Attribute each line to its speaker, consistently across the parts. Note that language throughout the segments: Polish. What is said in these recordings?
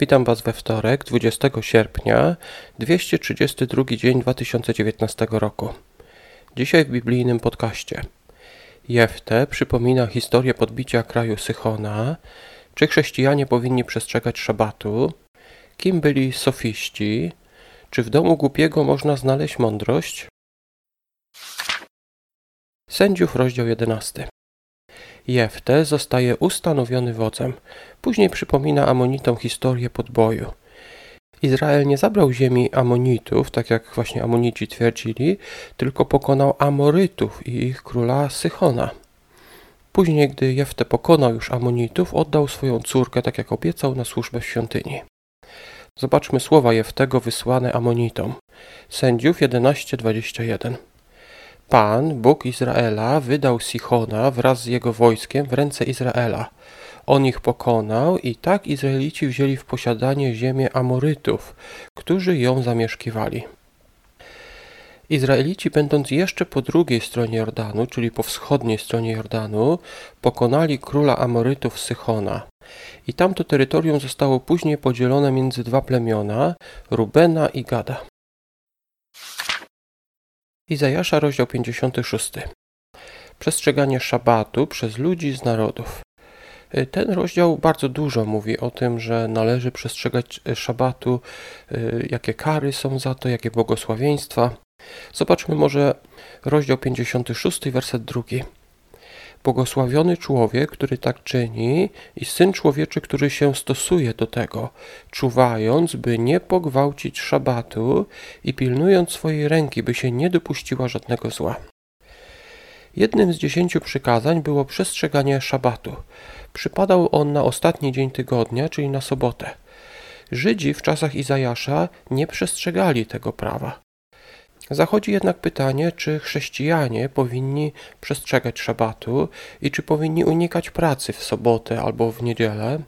Speaker 1: Witam Was we wtorek, 20 sierpnia, 232 dzień 2019 roku. Dzisiaj w biblijnym podcaście. Jefte przypomina historię podbicia kraju Sychona, czy chrześcijanie powinni przestrzegać szabatu, kim byli sofiści, czy w domu głupiego można znaleźć mądrość? Sędziów, rozdział 11. Jefte zostaje ustanowiony wodzem. Później przypomina Amonitom historię podboju. Izrael nie zabrał ziemi Amonitów, tak jak właśnie Amonici twierdzili, tylko pokonał Amorytów i ich króla Sychona. Później, gdy Jefte pokonał już Amonitów, oddał swoją córkę, tak jak obiecał, na służbę w świątyni. Zobaczmy słowa Jeftego wysłane Amonitom. Sędziów 11:21. Pan, Bóg Izraela, wydał Sichona wraz z jego wojskiem w ręce Izraela. On ich pokonał i tak Izraelici wzięli w posiadanie ziemię Amorytów, którzy ją zamieszkiwali. Izraelici, będąc jeszcze po drugiej stronie Jordanu, czyli po wschodniej stronie Jordanu, pokonali króla Amorytów Sychona. I tamto terytorium zostało później podzielone między dwa plemiona, Rubena i Gada. Izajasza, rozdział 56. Przestrzeganie szabatu przez ludzi z narodów. Y, ten rozdział bardzo dużo mówi o tym, że należy przestrzegać y, szabatu, y, jakie kary są za to, jakie błogosławieństwa. Zobaczmy może rozdział 56, werset drugi. Błogosławiony człowiek, który tak czyni, i syn człowieczy, który się stosuje do tego, czuwając, by nie pogwałcić szabatu i pilnując swojej ręki, by się nie dopuściła żadnego zła. Jednym z dziesięciu przykazań było przestrzeganie szabatu. Przypadał on na ostatni dzień tygodnia, czyli na sobotę. Żydzi w czasach Izajasza nie przestrzegali tego prawa. Zachodzi jednak pytanie, czy chrześcijanie powinni przestrzegać szabatu i czy powinni unikać pracy w sobotę albo w niedzielę.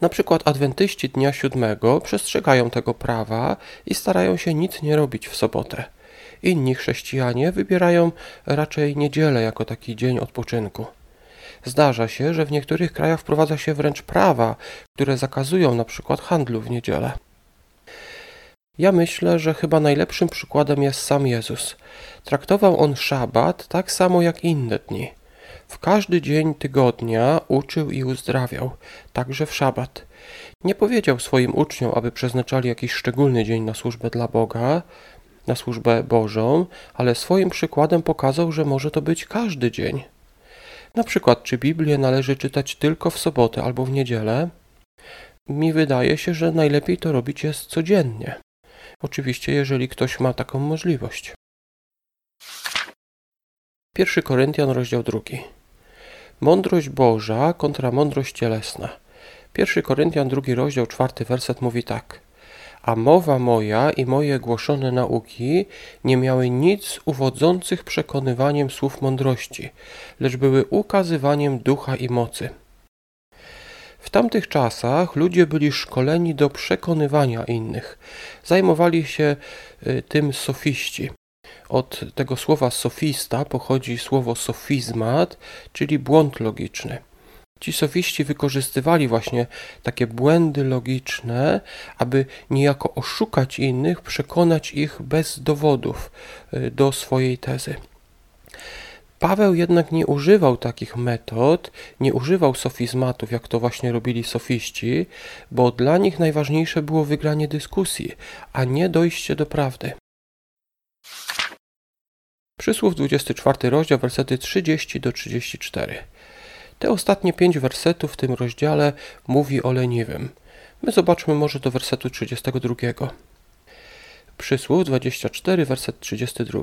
Speaker 1: Na przykład adwentyści dnia siódmego przestrzegają tego prawa i starają się nic nie robić w sobotę. Inni chrześcijanie wybierają raczej niedzielę jako taki dzień odpoczynku. Zdarza się, że w niektórych krajach wprowadza się wręcz prawa, które zakazują na przykład handlu w niedzielę. Ja myślę, że chyba najlepszym przykładem jest sam Jezus. Traktował on szabat tak samo jak inne dni. W każdy dzień tygodnia uczył i uzdrawiał, także w szabat. Nie powiedział swoim uczniom, aby przeznaczali jakiś szczególny dzień na służbę dla Boga, na służbę Bożą, ale swoim przykładem pokazał, że może to być każdy dzień. Na przykład, czy Biblię należy czytać tylko w sobotę albo w niedzielę? Mi wydaje się, że najlepiej to robić jest codziennie. Oczywiście, jeżeli ktoś ma taką możliwość. 1 Koryntian, rozdział 2. Mądrość Boża kontra mądrość cielesna. 1 Koryntian, drugi rozdział, czwarty werset mówi tak. A mowa moja i moje głoszone nauki nie miały nic uwodzących przekonywaniem słów mądrości, lecz były ukazywaniem ducha i mocy w tamtych czasach ludzie byli szkoleni do przekonywania innych. Zajmowali się y, tym sofiści. Od tego słowa sofista pochodzi słowo sofizmat, czyli błąd logiczny. Ci sofiści wykorzystywali właśnie takie błędy logiczne, aby niejako oszukać innych, przekonać ich bez dowodów y, do swojej tezy. Paweł jednak nie używał takich metod, nie używał sofizmatów, jak to właśnie robili sofiści, bo dla nich najważniejsze było wygranie dyskusji, a nie dojście do prawdy. Przysłów 24 rozdział, wersety 30 do 34. Te ostatnie pięć wersetów w tym rozdziale mówi o leniwym. My zobaczmy może do wersetu 32. Przysłów 24, werset 32.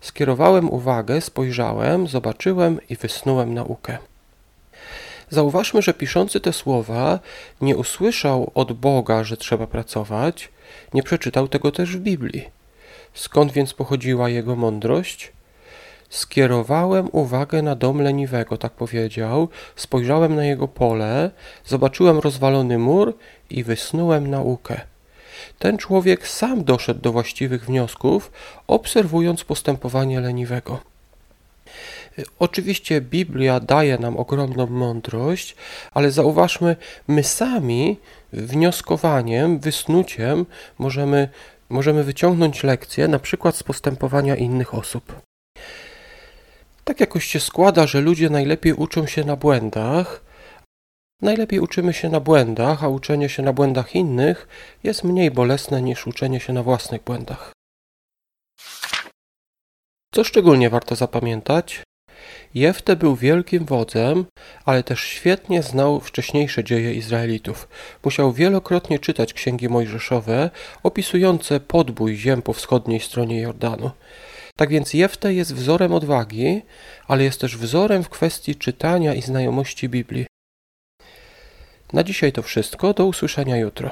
Speaker 1: Skierowałem uwagę, spojrzałem, zobaczyłem i wysnułem naukę. Zauważmy, że piszący te słowa nie usłyszał od Boga, że trzeba pracować, nie przeczytał tego też w Biblii. Skąd więc pochodziła jego mądrość? Skierowałem uwagę na dom leniwego, tak powiedział, spojrzałem na jego pole, zobaczyłem rozwalony mur i wysnułem naukę. Ten człowiek sam doszedł do właściwych wniosków, obserwując postępowanie leniwego. Oczywiście Biblia daje nam ogromną mądrość, ale zauważmy, my sami wnioskowaniem, wysnuciem możemy, możemy wyciągnąć lekcje, na przykład z postępowania innych osób. Tak jakoś się składa, że ludzie najlepiej uczą się na błędach. Najlepiej uczymy się na błędach, a uczenie się na błędach innych jest mniej bolesne niż uczenie się na własnych błędach. Co szczególnie warto zapamiętać? Jefte był wielkim wodzem, ale też świetnie znał wcześniejsze dzieje Izraelitów. Musiał wielokrotnie czytać księgi mojżeszowe opisujące podbój ziem po wschodniej stronie Jordanu. Tak więc Jefte jest wzorem odwagi, ale jest też wzorem w kwestii czytania i znajomości Biblii. Na dzisiaj to wszystko. Do usłyszenia jutro.